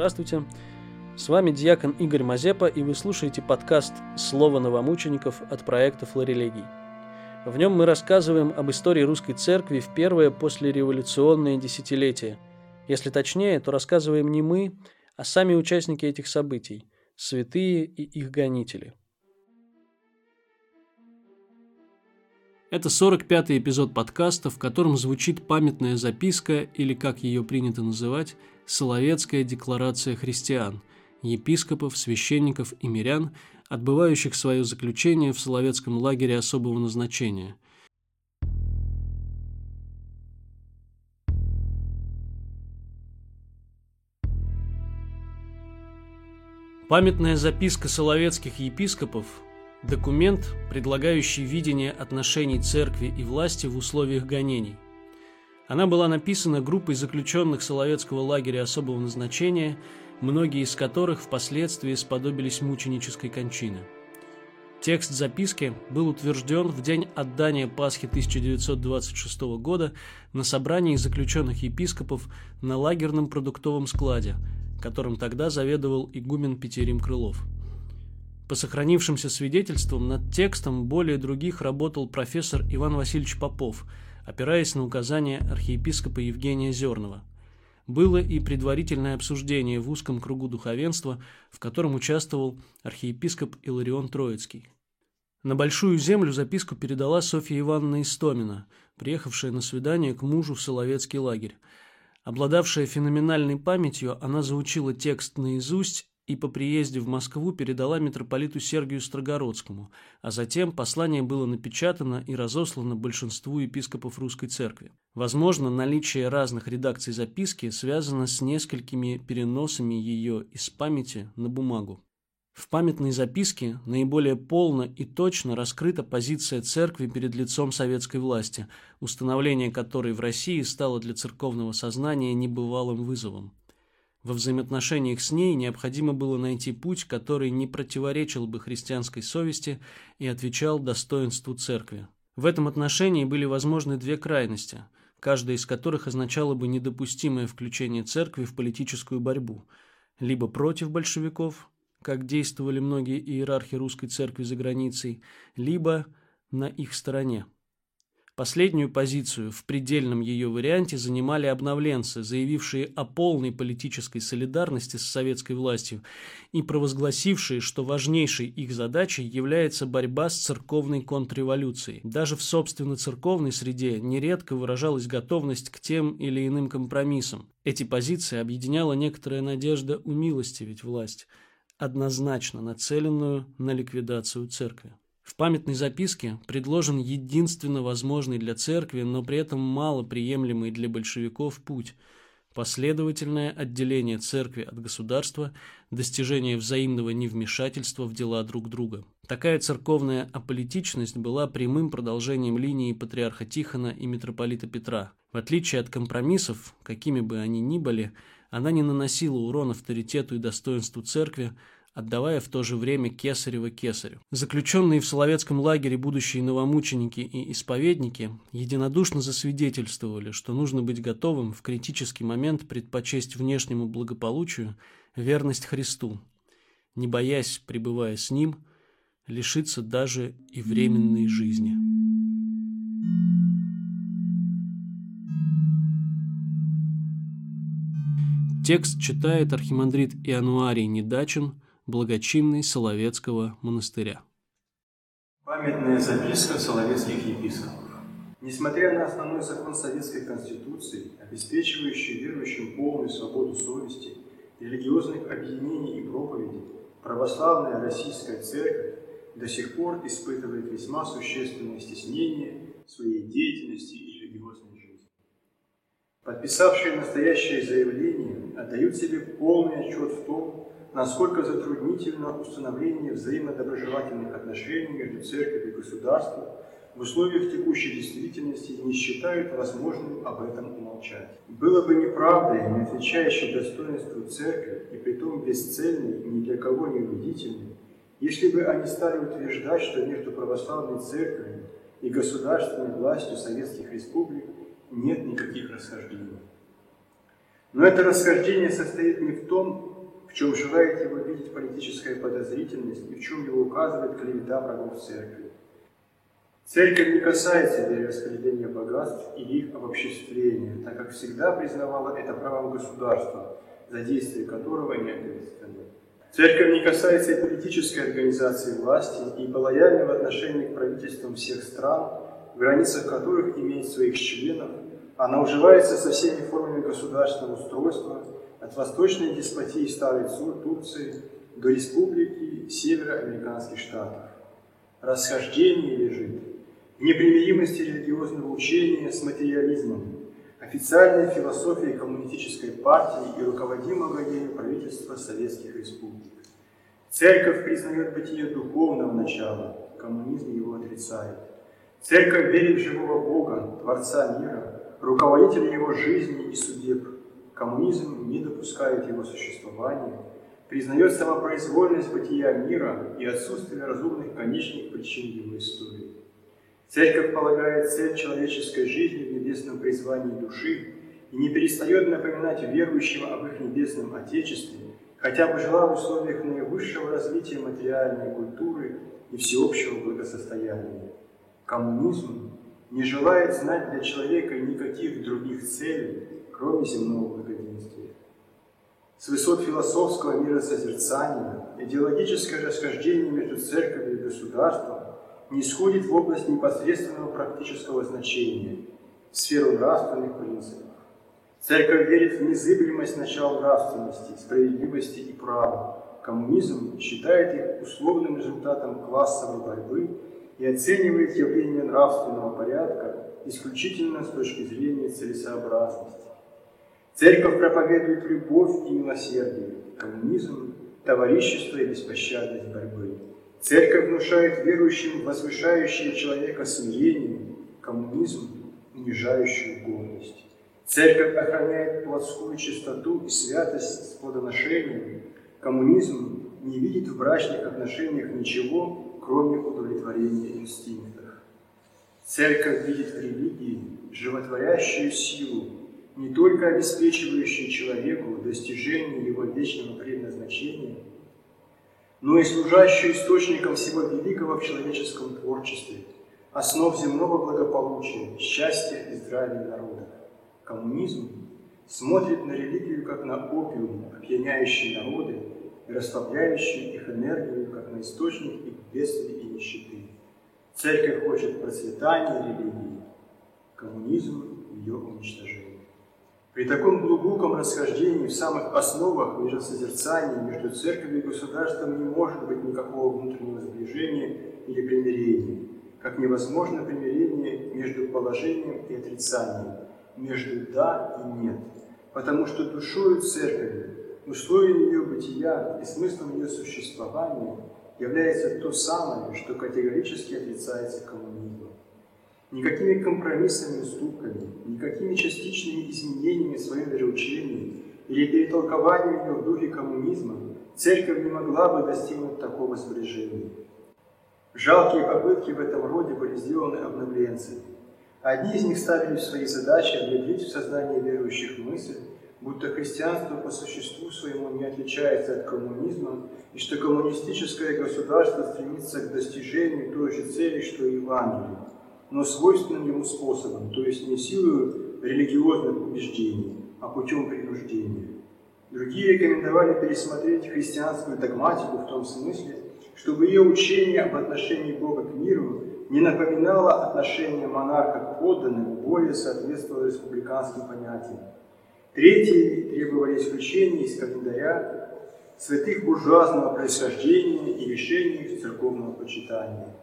Здравствуйте. С вами диакон Игорь Мазепа, и вы слушаете подкаст «Слово новомучеников» от проекта «Флорелегий». В нем мы рассказываем об истории русской церкви в первое послереволюционное десятилетие. Если точнее, то рассказываем не мы, а сами участники этих событий – святые и их гонители. Это 45-й эпизод подкаста, в котором звучит памятная записка, или, как ее принято называть, Соловецкая декларация христиан, епископов, священников и мирян, отбывающих свое заключение в Соловецком лагере особого назначения. Памятная записка соловецких епископов – документ, предлагающий видение отношений церкви и власти в условиях гонений – она была написана группой заключенных Соловецкого лагеря особого назначения, многие из которых впоследствии сподобились мученической кончины. Текст записки был утвержден в день отдания Пасхи 1926 года на собрании заключенных епископов на лагерном продуктовом складе, которым тогда заведовал игумен Петерим Крылов. По сохранившимся свидетельствам над текстом более других работал профессор Иван Васильевич Попов – опираясь на указания архиепископа Евгения Зернова. Было и предварительное обсуждение в узком кругу духовенства, в котором участвовал архиепископ Иларион Троицкий. На Большую Землю записку передала Софья Ивановна Истомина, приехавшая на свидание к мужу в Соловецкий лагерь. Обладавшая феноменальной памятью, она заучила текст наизусть и по приезде в Москву передала митрополиту Сергию Строгородскому, а затем послание было напечатано и разослано большинству епископов русской церкви. Возможно, наличие разных редакций записки связано с несколькими переносами ее из памяти на бумагу. В памятной записке наиболее полно и точно раскрыта позиция церкви перед лицом советской власти, установление которой в России стало для церковного сознания небывалым вызовом. Во взаимоотношениях с ней необходимо было найти путь, который не противоречил бы христианской совести и отвечал достоинству церкви. В этом отношении были возможны две крайности, каждая из которых означала бы недопустимое включение церкви в политическую борьбу, либо против большевиков, как действовали многие иерархи русской церкви за границей, либо на их стороне. Последнюю позицию в предельном ее варианте занимали обновленцы, заявившие о полной политической солидарности с советской властью и провозгласившие, что важнейшей их задачей является борьба с церковной контрреволюцией. Даже в собственно церковной среде нередко выражалась готовность к тем или иным компромиссам. Эти позиции объединяла некоторая надежда умилостивить власть, однозначно нацеленную на ликвидацию церкви. В памятной записке предложен единственно возможный для церкви, но при этом мало приемлемый для большевиков путь – последовательное отделение церкви от государства, достижение взаимного невмешательства в дела друг друга. Такая церковная аполитичность была прямым продолжением линии патриарха Тихона и митрополита Петра. В отличие от компромиссов, какими бы они ни были, она не наносила урон авторитету и достоинству церкви, отдавая в то же время кесарево кесарю. Заключенные в Соловецком лагере будущие новомученики и исповедники единодушно засвидетельствовали, что нужно быть готовым в критический момент предпочесть внешнему благополучию верность Христу, не боясь, пребывая с Ним, лишиться даже и временной жизни. Текст читает архимандрит Иануарий Недачин – благочинный Соловецкого монастыря. Памятная записка соловецких епископов. Несмотря на основной закон Советской Конституции, обеспечивающий верующим полную свободу совести, религиозных объединений и проповедей, православная российская церковь до сих пор испытывает весьма существенное стеснение своей деятельности и религиозной жизни. Подписавшие настоящее заявление отдают себе полный отчет в том, насколько затруднительно установление взаимодоброжелательных отношений между церковью и государством в условиях текущей действительности не считают возможным об этом умолчать. Было бы неправдой, не отвечающей достоинству церкви и притом бесцельной, ни для кого не убедительной, если бы они стали утверждать, что между православной церковью и государственной властью советских республик нет никаких расхождений. Но это расхождение состоит не в том, в чем желает его видеть политическая подозрительность и в чем его указывает клевета врагов церкви. Церковь не касается перераспределения богатств и их обобществления, так как всегда признавала это правом государства, за действие которого не ответственны. Церковь не касается и политической организации власти и по лояльному отношению к правительствам всех стран, в границах которых имеет своих членов, она уживается со всеми формами государственного устройства, от восточной деспотии Старой Турции до республики североамериканских штатов. Расхождение лежит в непримиримости религиозного учения с материализмом, официальной философией коммунистической партии и руководимого ею правительства советских республик. Церковь признает бытие духовного начала, коммунизм его отрицает. Церковь верит в живого Бога, Творца мира, руководителя его жизни и судеб. Коммунизм не допускает его существования, признает самопроизвольность бытия мира и отсутствие разумных конечных причин его истории. Церковь полагает цель человеческой жизни в небесном призвании души и не перестает напоминать верующим об их небесном Отечестве, хотя бы жила в условиях наивысшего развития материальной культуры и всеобщего благосостояния. Коммунизм не желает знать для человека никаких других целей, кроме земного благоденствия. С высот философского миросозерцания идеологическое расхождение между церковью и государством не исходит в область непосредственного практического значения, в сферу нравственных принципов. Церковь верит в незыблемость начала нравственности, справедливости и права. Коммунизм считает их условным результатом классовой борьбы и оценивает явление нравственного порядка исключительно с точки зрения целесообразности. Церковь проповедует любовь и милосердие, коммунизм – товарищество и беспощадность борьбы. Церковь внушает верующим возвышающее человека смирение, коммунизм – унижающую гордость. Церковь охраняет плотскую чистоту и святость с плодоношением. Коммунизм не видит в брачных отношениях ничего, кроме удовлетворения инстинктов. Церковь видит в религии животворящую силу, не только обеспечивающую человеку достижение его вечного предназначения – но и служащую источником всего великого в человеческом творчестве, основ земного благополучия, счастья и здравия народа. Коммунизм смотрит на религию как на опиум, опьяняющий народы и расслабляющий их энергию, как на источник их бедствий и нищеты. Церковь хочет процветания религии, коммунизм – ее уничтожение. При таком глубоком расхождении в самых основах миросозерцания между церковью и государством не может быть никакого внутреннего сближения или примирения, как невозможно примирение между положением и отрицанием, между «да» и «нет», потому что душою церкви, условием ее бытия и смыслом ее существования является то самое, что категорически отрицается коммунизмом. Никакими компромиссами и уступками, никакими частичными изменениями в своем вероучении или перетолкованием ее в духе коммунизма церковь не могла бы достигнуть такого сближения. Жалкие попытки в этом роде были сделаны обновленцами. Одни из них ставили в свои задачи внедрить в сознание верующих мысль, будто христианство по существу своему не отличается от коммунизма, и что коммунистическое государство стремится к достижению той же цели, что и Евангелие но свойственным ему способом, то есть не силой религиозных убеждений, а путем принуждения. Другие рекомендовали пересмотреть христианскую догматику в том смысле, чтобы ее учение об отношении Бога к миру не напоминало отношение монарха к подданным, более соответствовало республиканским понятиям. Третьи требовали исключения из календаря святых буржуазного происхождения и решений их церковного почитания.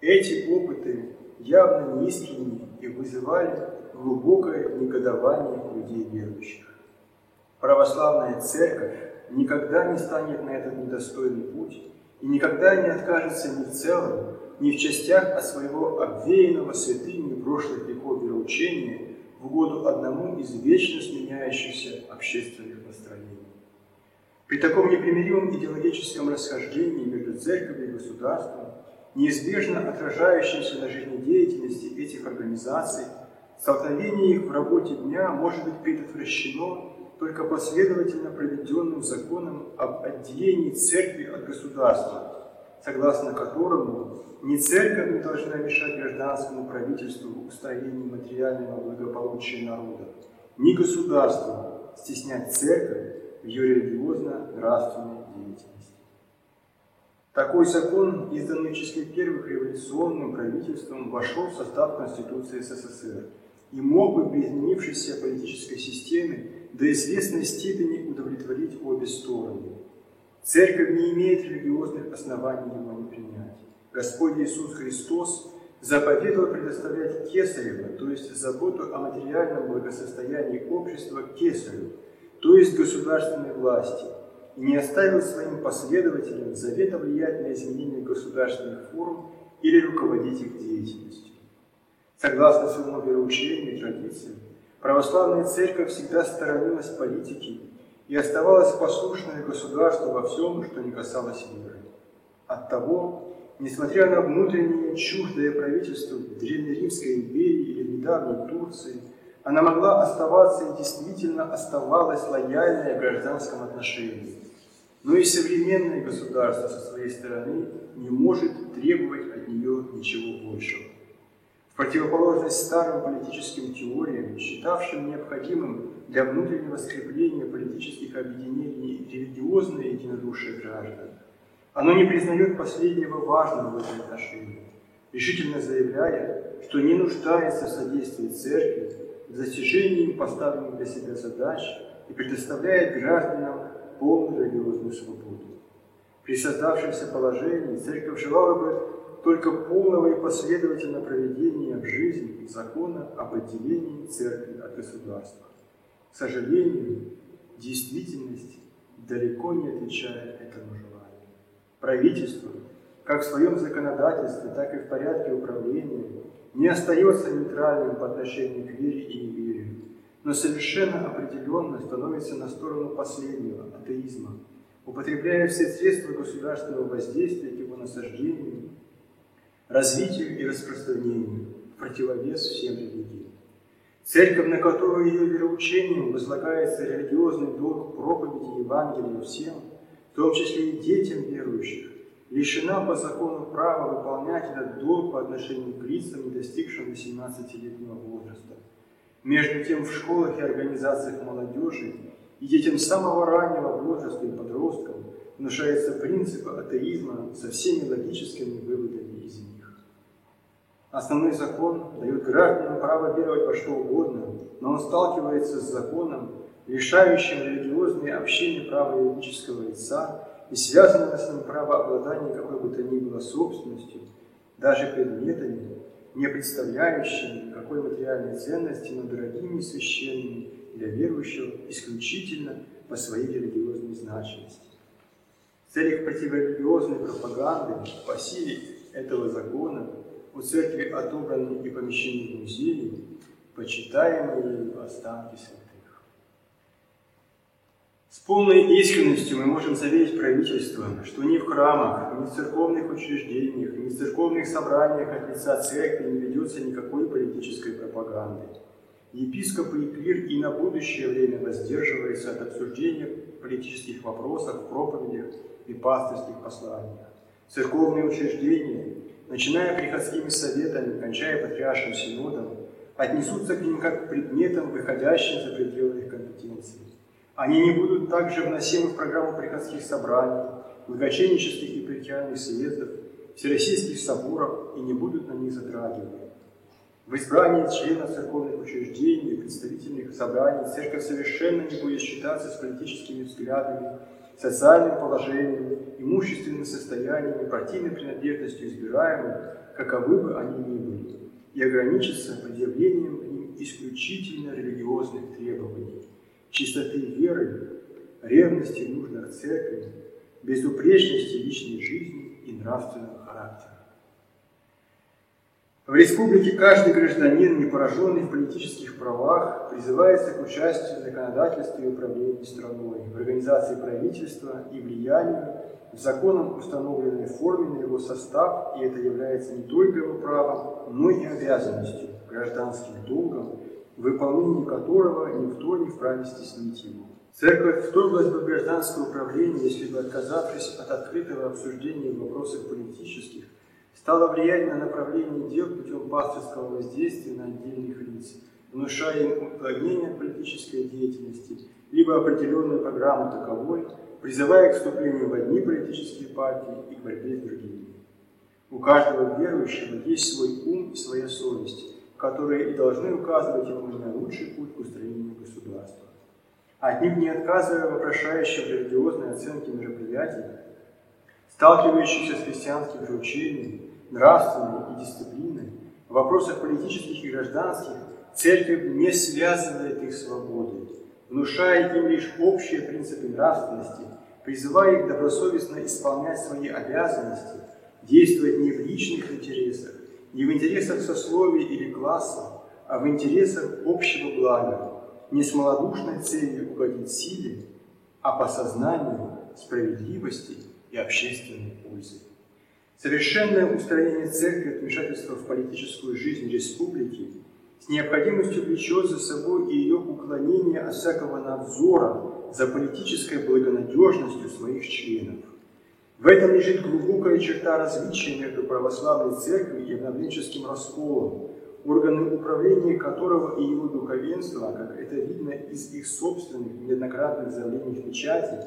Эти опыты явно неискренни и вызывали глубокое негодование людей верующих. Православная церковь никогда не станет на этот недостойный путь и никогда не откажется ни в целом, ни в частях от своего обвеянного святыми прошлых веков вероучения в угоду одному из вечно сменяющихся общественных настроений. При таком непримиримом идеологическом расхождении между церковью и государством неизбежно отражающимся на жизнедеятельности этих организаций, столкновение их в работе дня может быть предотвращено только последовательно проведенным законом об отделении церкви от государства, согласно которому ни церковь не должна мешать гражданскому правительству в устроении материального благополучия народа, ни государству стеснять церковь в ее религиозно-нравственной деятельности. Такой закон, изданный в числе первых революционным правительством, вошел в состав Конституции СССР и мог бы при изменившейся политической системе до известной степени удовлетворить обе стороны. Церковь не имеет религиозных оснований его не принять. Господь Иисус Христос заповедовал предоставлять кесарево, то есть заботу о материальном благосостоянии общества кесарю, то есть государственной власти, не оставил своим последователям завета влиять на изменение государственных форм или руководить их деятельностью. Согласно своему вероучению и традициям, православная церковь всегда сторонилась политики и оставалась послушной государству во всем, что не касалось веры. Оттого, несмотря на внутреннее чуждое правительство Древнеримской империи или недавней Турции, она могла оставаться и действительно оставалась лояльной в гражданском отношении. Но и современное государство со своей стороны не может требовать от нее ничего большего. В противоположность старым политическим теориям, считавшим необходимым для внутреннего скрепления политических объединений религиозное единодушие граждан, оно не признает последнего важного в этом отношении, решительно заявляя, что не нуждается в содействии церкви в достижении поставленных для себя задач и предоставляет гражданам полную религиозную свободу. При создавшемся положении церковь желала бы только полного и последовательного проведения в жизнь закона об отделении церкви от государства. К сожалению, действительность далеко не отвечает этому желанию. Правительство, как в своем законодательстве, так и в порядке управления, не остается нейтральным по отношению к вере и неверию, но совершенно определенно становится на сторону последнего, атеизма, употребляя все средства государственного воздействия к его насаждению, развитию и распространению, в противовес всем религиям. Церковь, на которую ее вероучением возлагается религиозный долг проповеди Евангелия всем, в том числе и детям верующих, лишена по закону права выполнять этот долг по отношению к лицам, не достигшим 18-летнего возраста – между тем, в школах и организациях молодежи и детям самого раннего возраста и подросткам внушается принцип атеизма со всеми логическими выводами из них. Основной закон дает гражданам право веровать во что угодно, но он сталкивается с законом, лишающим религиозные общения права юридического лица и связанного с ним право обладания какой бы то ни было собственностью, даже предметами, не представляющими никакой материальной ценности, но дорогими и священными для верующего исключительно по своей религиозной значимости. В целях противорелигиозной пропаганды по силе этого закона у церкви отобраны и помещения в музеи, почитаемые останки святых. С полной искренностью мы можем заверить правительство, что ни в храмах, ни в церковных учреждениях, ни в церковных собраниях от лица церкви не ведется никакой политической пропаганды. Епископы и клир и на будущее время воздерживаются от обсуждения политических вопросов в проповедях и пастырских посланиях. Церковные учреждения, начиная приходскими советами, кончая патриаршим синодом, отнесутся к ним как к предметам, выходящим за пределы их компетенции. Они не будут также вносимы в программу приходских собраний, благоченнических и притянных съездов, всероссийских соборов и не будут на них затрагиваны. В избрании членов церковных учреждений и представительных собраний церковь совершенно не будет считаться с политическими взглядами, социальным положением, имущественным состоянием, партийной принадлежностью избираемых, каковы бы они ни были, и ограничится предъявлением к ним исключительно религиозных требований чистоты веры, ревности нужных церкви, безупречности личной жизни и нравственного характера. В республике каждый гражданин, не пораженный в политических правах, призывается к участию в законодательстве и управлении страной, в организации правительства и влиянию в законом установленной форме на его состав, и это является не только его правом, но и обязанностью, гражданским долгом в выполнении которого никто не вправе стеснить его. Церковь вторглась бы в гражданское управление, если бы, отказавшись от открытого обсуждения вопросов политических, стала влиять на направление дел путем пасторского воздействия на отдельных лиц, внушая им уклонение от политической деятельности, либо определенную программу таковой, призывая к вступлению в одни политические партии и к борьбе с другими. У каждого верующего есть свой ум и своя совесть, которые и должны указывать ему на лучший путь к устроению государства. Отнюдь не отказывая вопрошающим религиозной оценки мероприятий, сталкивающихся с христианским же учением, нравственной и дисциплиной, в вопросах политических и гражданских, церковь не связывает их свободой, внушая им лишь общие принципы нравственности, призывая их добросовестно исполнять свои обязанности, действовать не в личных интересах, не в интересах сословия или класса, а в интересах общего блага, не с малодушной целью угодить силе, а по сознанию справедливости и общественной пользы. Совершенное устроение церкви от вмешательства в политическую жизнь республики с необходимостью влечет за собой и ее уклонение от всякого надзора за политической благонадежностью своих членов. В этом лежит глубокая черта различия между православной церковью и обновленческим расколом, органы управления которого и его духовенство, как это видно из их собственных неоднократных заявлений в печати,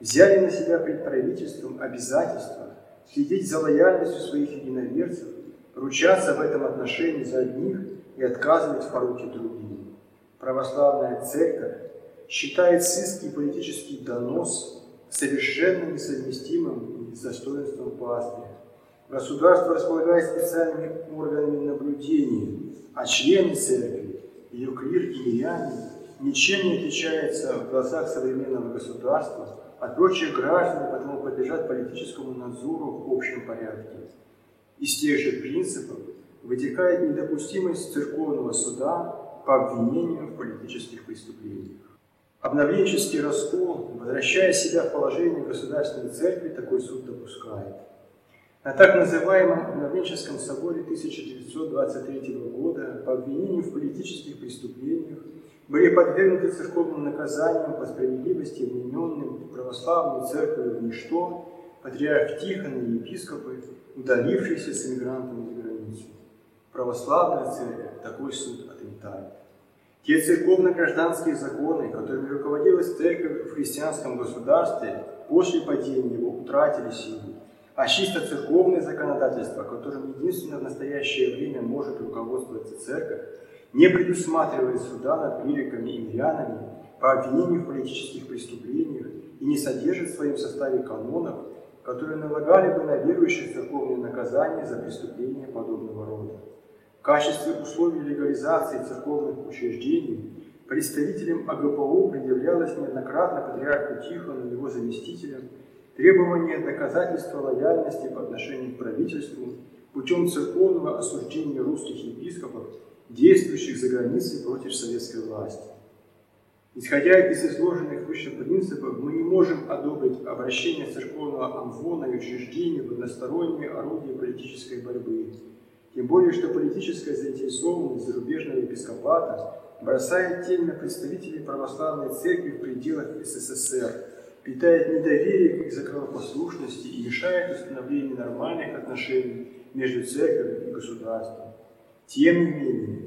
взяли на себя пред правительством обязательства следить за лояльностью своих единоверцев, ручаться в этом отношении за одних и отказывать в поруке другим. Православная церковь считает сыск и политический донос совершенно несовместимым с достоинством пастыря. Государство располагает специальными органами наблюдения, а члены церкви, ее клир и миряне ничем не отличаются в глазах современного государства от прочих граждан, потому подлежат политическому надзору в общем порядке. Из тех же принципов вытекает недопустимость церковного суда по обвинению в политических преступлениях. Обновленческий раскол, возвращая себя в положение государственной церкви, такой суд допускает. На так называемом Обновленческом соборе 1923 года по обвинению в политических преступлениях были подвергнуты церковным наказаниям по справедливости вмененным православной церковью в ничто патриарх Тихон и епископы, удалившиеся с эмигрантами за границу. Православная церковь такой суд отметает. Те церковно-гражданские законы, которыми руководилась церковь в христианском государстве, после падения его утратили силу, а чисто церковное законодательство, которым единственно в настоящее время может руководствоваться церковь, не предусматривает суда над клириками и мирянами по обвинению в политических преступлениях и не содержит в своем составе канонов, которые налагали бы на верующих церковные наказания за преступления подобного рода. Качестве условий легализации церковных учреждений представителям АГПО предъявлялось неоднократно патриарху Тихону и его заместителям требование доказательства лояльности по отношению к правительству путем церковного осуждения русских епископов, действующих за границей против советской власти. Исходя из изложенных выше принципов, мы не можем одобрить обращение церковного амвона и учреждения в одностороннее орудие политической борьбы, тем более, что политическая заинтересованность зарубежного епископата бросает тень на представителей православной церкви в пределах СССР, питает недоверие к их законопослушности и мешает установлению нормальных отношений между церковью и государством. Тем не менее,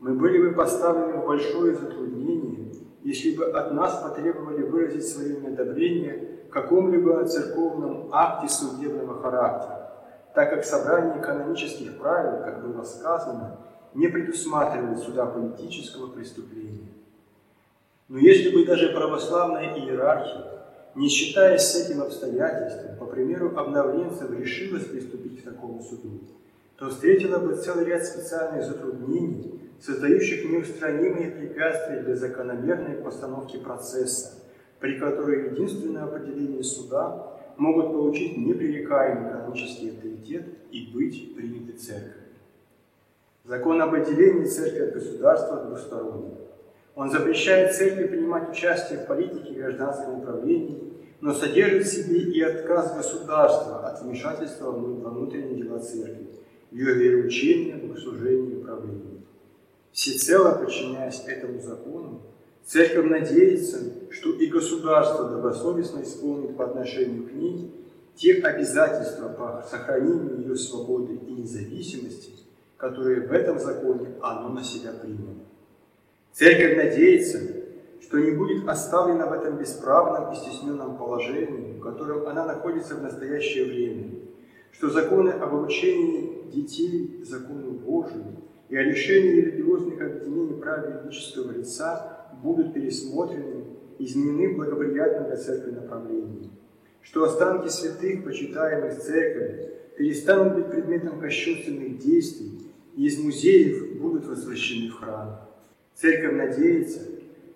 мы были бы поставлены в большое затруднение, если бы от нас потребовали выразить свое неодобрение какому-либо церковном акте судебного характера так как собрание канонических правил, как было сказано, не предусматривает суда политического преступления. Но если бы даже православная иерархия, не считаясь с этим обстоятельством, по примеру обновленцев решилась приступить к такому суду, то встретила бы целый ряд специальных затруднений, создающих неустранимые препятствия для закономерной постановки процесса, при которой единственное определение суда могут получить непререкаемый канонический авторитет и быть приняты церковью. Закон об отделении церкви от государства двусторонний. Он запрещает церкви принимать участие в политике и гражданском управлении, но содержит в себе и отказ государства от вмешательства во внутренние дела церкви, ее вероучение, богослужение и управление. Всецело подчиняясь этому закону, Церковь надеется, что и государство добросовестно исполнит по отношению к ней те обязательства по сохранению ее свободы и независимости, которые в этом законе оно на себя приняло. Церковь надеется, что не будет оставлена в этом бесправном и стесненном положении, в котором она находится в настоящее время, что законы об обучении детей закону Божию и о лишении религиозных объединений прав юридического лица будут пересмотрены изменены благоприятным для церкви направлением, что останки святых, почитаемых церковью, перестанут быть предметом кощунственных действий и из музеев будут возвращены в храм. Церковь надеется,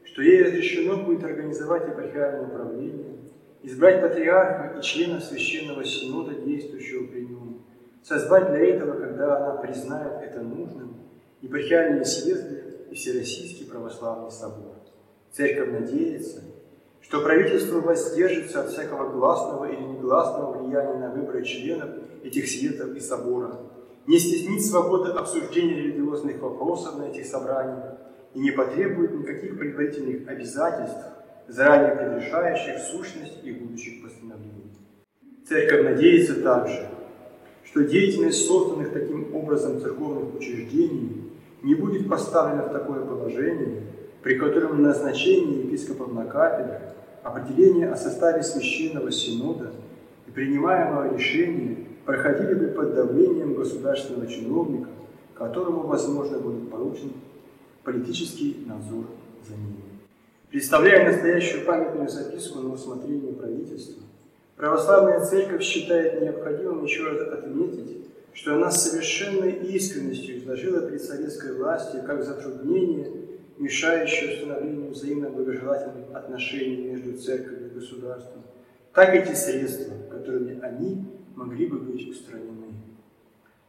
что ей разрешено будет организовать епархиальное управление, избрать патриарха и членов Священного Синода, действующего при нем, созвать для этого, когда она признает это нужным, епархиальные съезды и Всероссийский православный собор. Церковь надеется, что правительство воздержится от всякого гласного или негласного влияния на выборы членов этих съездов и собора, не стеснит свободы обсуждения религиозных вопросов на этих собраниях и не потребует никаких предварительных обязательств, заранее предрешающих сущность и будущих постановлений. Церковь надеется также, что деятельность созданных таким образом церковных учреждений не будет поставлена в такое положение, при котором назначение епископов на кафедры, определение о составе священного синода и принимаемого решения проходили бы под давлением государственного чиновника, которому, возможно, будет поручен политический надзор за ними. Представляя настоящую памятную записку на усмотрение правительства, православная церковь считает необходимым еще раз отметить, что она с совершенной искренностью изложила перед советской властью как затруднение, мешающее установлению взаимно благожелательных отношений между церковью и государством, так и те средства, которыми они могли бы быть устранены.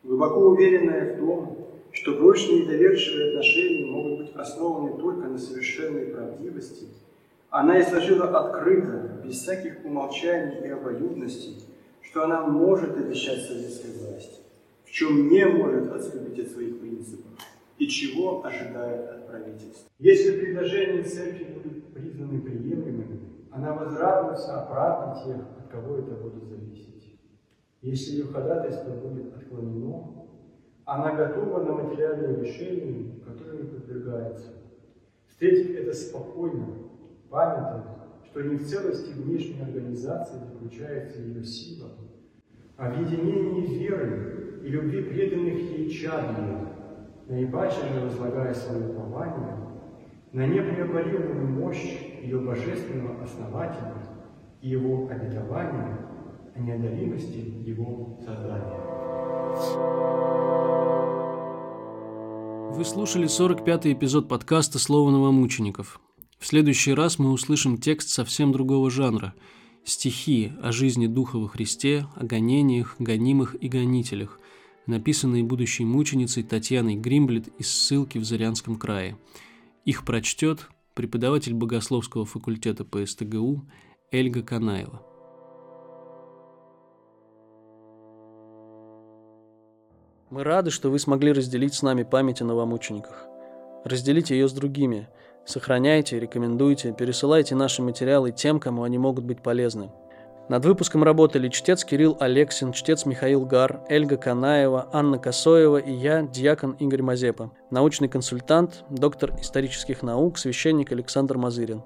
Глубоко уверенная в том, что прочные и доверчивые отношения могут быть основаны только на совершенной правдивости, она изложила открыто, без всяких умолчаний и обоюдностей, что она может обещать советской власти, в чем не может отступить от своих принципов и чего ожидает от правительства. Если предложения церкви будут признаны приемлемыми, она возрадуется о правде тех, от кого это будет зависеть. Если ее ходатайство будет отклонено, она готова на материальные решения, которыми подвергается. Встретить это спокойно, памятая, что не в целости внешней организации заключается ее сила, а в единении веры и любви преданных ей чад наибаче же возлагая свое упование на непреоборимую мощь ее божественного основателя и его обетования о неодолимости его создания. Вы слушали 45-й эпизод подкаста «Слово новомучеников». В следующий раз мы услышим текст совсем другого жанра – стихи о жизни Духа во Христе, о гонениях, гонимых и гонителях, написанные будущей мученицей Татьяной Гримблет из ссылки в Зарянском крае. Их прочтет преподаватель богословского факультета по СТГУ Эльга Канаева. Мы рады, что вы смогли разделить с нами память о новомучениках. Разделите ее с другими. Сохраняйте, рекомендуйте, пересылайте наши материалы тем, кому они могут быть полезны. Над выпуском работали чтец Кирилл Алексин, чтец Михаил Гар, Эльга Канаева, Анна Косоева и я, диакон Игорь Мазепа, научный консультант, доктор исторических наук, священник Александр Мазырин.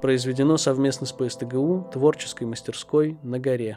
Произведено совместно с ПСТГУ творческой мастерской на горе.